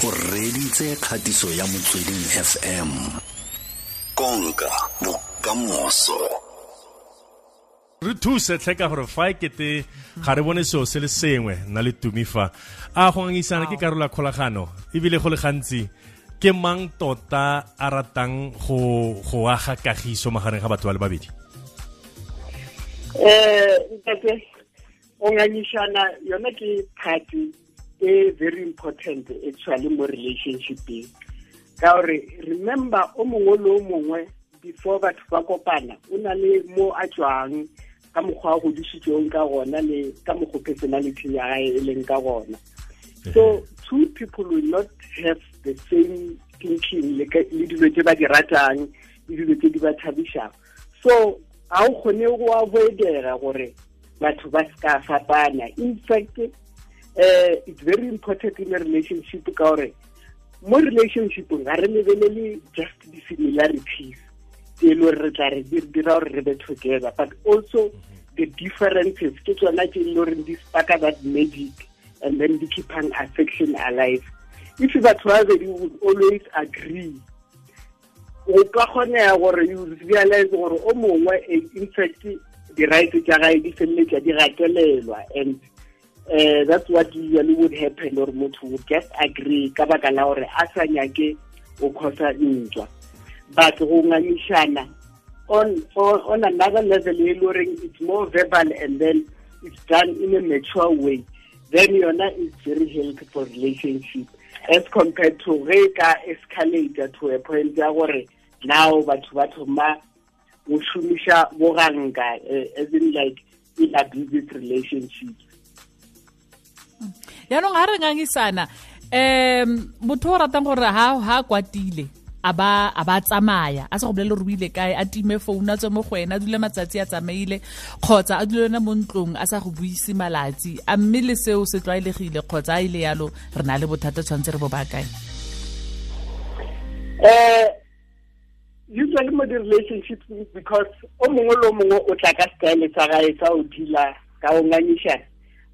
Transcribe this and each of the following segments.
o reditse kgatiso ya motsweding fm konka bokamoso. Re thuse tlheka gore fa e kete ga re bone seo se le sengwe nna le tumifa a go ngangisana ke karolo ya kgolagano ebile go le gantsi ke mang tota a ratang go go aga kagiso magareng ga batho ba le babedi? Um ntate go ngangisana yone ke party e very important actually mo relationshipeng. Ka gore remember o mongwe le o mongwe before batho ba kopana o na le mo a tswang ka mokgwa wa godisitsweng ka gona le ka mokgwa personality ya gae e leng ka gona so two people will not have the same thinking le dilo tse ba di ratang le dilo tse di ba thabišang so ga o kgone go avoidega gore batho ba se ka fapana. In fact uh, it's very important in a relationship ka gore mo relationshipong ga re lebelele just di-similarities tse e le gore re tla re dira gore re be together. But also the differences ke tsona tse e le di sparka that magic and then di keepang affection alive. If batho ba bedi would always agree o ka kgonega gore you realize gore o mongwe in fact di-right tsa gae di feleletsa di gatelelwa and uh, that's what usually would happen or motho would just agree ka baka la gore a sa nyake o khosa ntwa. But go ngangišana on, on, another level e loring it's more verbal and then it's done in a mature way then yona is very for relationship. As compared to ge ka escalate to a point ya gore now batho ba thoma go šomiša boganka uh, as in like in abusive relationships yaanong ga re ngangisana um motho o ratang gore ha kwatile a ba tsamaya a sa go bolele gore o ile kae a time founu a tswe mo go wena a dule matsatsi a tsamaile kgotsa a dule mo ntlong a sa go buise malatsi a mme le seo se tlwaelegile kgotsa a ile yalo re na le bothata tshwanetse re bo baakae um usually mo di-relationship because o mongwe le o mongwe o tla ka style sa gae sa o dila ka o ngangišana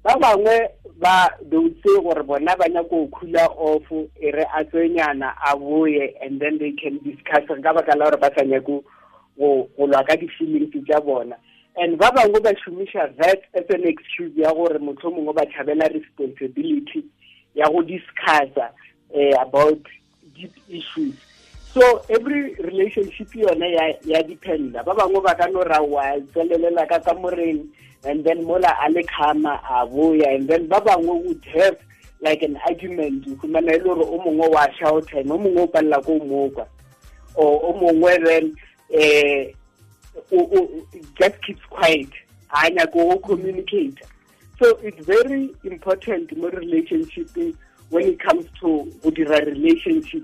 ba bangwe ba doutse gore bona ba nyako khula off e re a tswenyana a boye and then they can discuss ka baka la gore ba sa nyako go lwa ka di-feelings tsa bona. And ba bangwe ba šomiša that as an excuse ya gore motlho mongwe ba tšhabela responsibility ya go discussa uh, about deep issues so every relationship yone ya, ya dependa. Ba bangwe ba ka no ra wa tswelelela ka kamoreng and then mola a le khama a boya and then ba bangwe would have like an argument. Fumana e le gore o mongwe wa shouta and o mongwe o palela ko mokwa or o mongwe then eh just keeps quiet. Ha nyako go communicate. So it's very important mo relationship when it comes to go relationship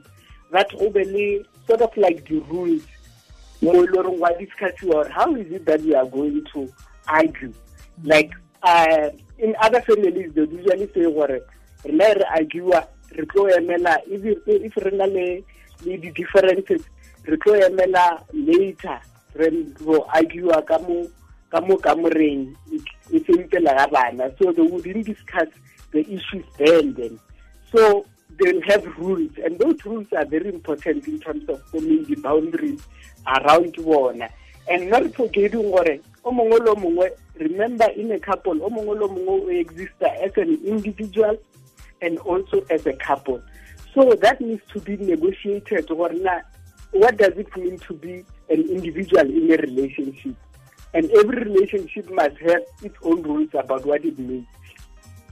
that le sort of like the rules mo e wa discussiwa how is it that we are going to argue? Like uh, in other families they usually say gore rena re argue re tlo emela if re na le di-differences re tlo emela later re go argue ka mo ka mo kamoreng e seng pela ga bana. So they wouldn't discuss the issues then then. So they'll have rules and those rules are very important in terms of forming the boundaries around bona. And not forgetting mongwe remember in a couple o exista as an individual and also as a couple. So that needs to be negotiated gore na what does it mean to be an individual in a relationship? And every relationship must have its own rules about what it means.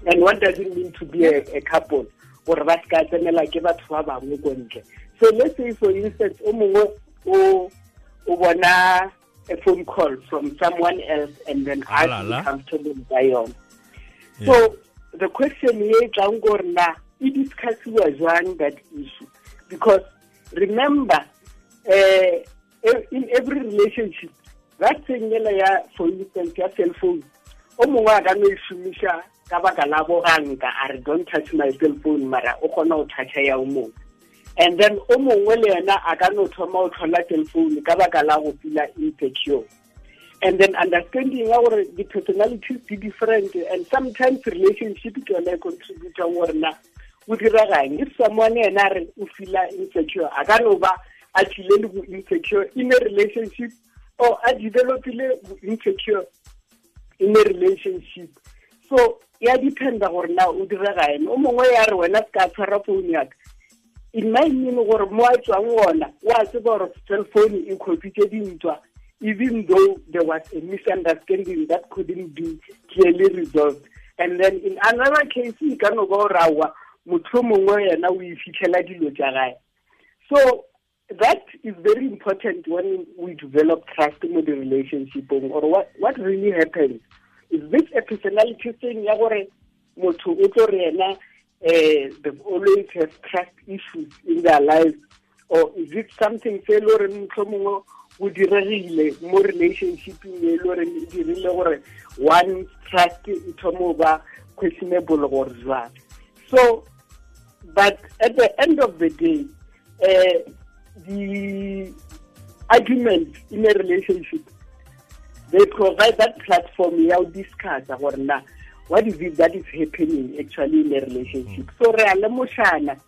And what does it mean to be a, a couple gore ba tsenela ke batho ba bangwe ko ntle. So let's say for instance o mongwe o o bona a phone call from someone else and then I feel comfortable by yona so the question ye tlang gore na e discussiwa jwang that issue? Because remember uh, in every relationship that thing yela ya for instance ya cell phone o mongwe a ka no e šomiša ka baka la boganka a re don't touch my cell phone mara o kgona go toucha ya o mongwe and then o mongwe le yena a ka no thoma o tlhola cell ka baka la go fila insecure. And then understanding ya gore di-personalities di different and sometimes relationship ke yone e gore na o diragang if someone ena re o feela insecure a ka no ba a tlile le bo insecure in a relationship or a developile bo insecure in a relationship. So ya dependa gore na o direga ene o mongwe ya re wena se ka tshwara phone yaka. In my mean gore mo a tswang ona wa tseba gore cell phone e copitse dintwa even though there was a misunderstanding that couldn't be clearly resolved. And then in another case e ka no ba gore awa motho mongwe yena o e fitlhela dilo so that is very important when we develop trust in the relationship. Or what, what really happens is this a personality thing ya gore motho o tlo re yena uh, they've always have trust issues in their lives. Or is it something se le gore motlho mongwe go diregile mo relationshipeng e le gore e dirile gore one trust e thomo ba questionable gore jwang? So but at the end of the day uh, the argument in a relationship they provide that platform ya o discussa gore na what is it that is happening actually in a relationship? So re a lemošana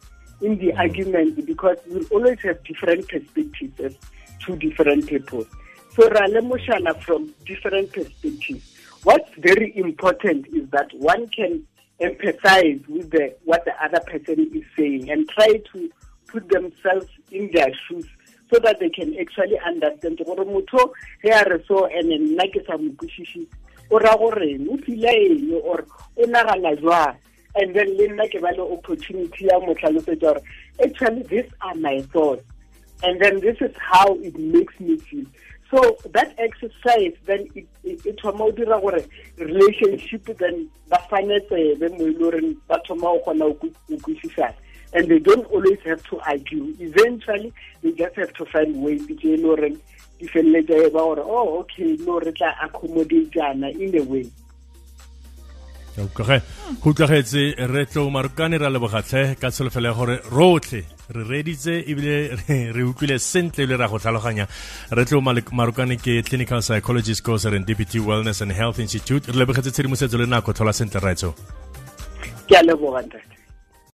in the mm-hmm. argument because we always have different perspectives as two different people. So re a lemošana from different perspectives. What's very important is that one can empathize with the what the other person is saying and try to put themselves in their shoes so that they can actually understand gore motho ge a re so ene nna ke sa mokwešiše o ra goreng o fila eng? Or o nagana jwang? And then le nna ke ba le opportunity ya mo tlhalosetsa gore actually these are my thoughts. And then this is how it makes me feel. So that exercise then e thoma o dira gore relationship then ba fane tsebe mo e le goreng ba thoma go kgona go kwešišana and they don't always have to argue. Eventually, they just have to find ways to get Lauren di feleletse ba gore oh okay no re tla accommodate in a way. Okay go utlwagetse re tlo marukane ra lebogatlhe ka tsholofelo ya gore rotlhe re reditse ebile re utlwile sentle ebile ra go tlhaloganya. Re tlo marokane ke clinical psychologist ko serendipity wellness and health institute. Re lebogetse tshedimosetso le nako tlhola sentle raetso. Ke a leboga ntate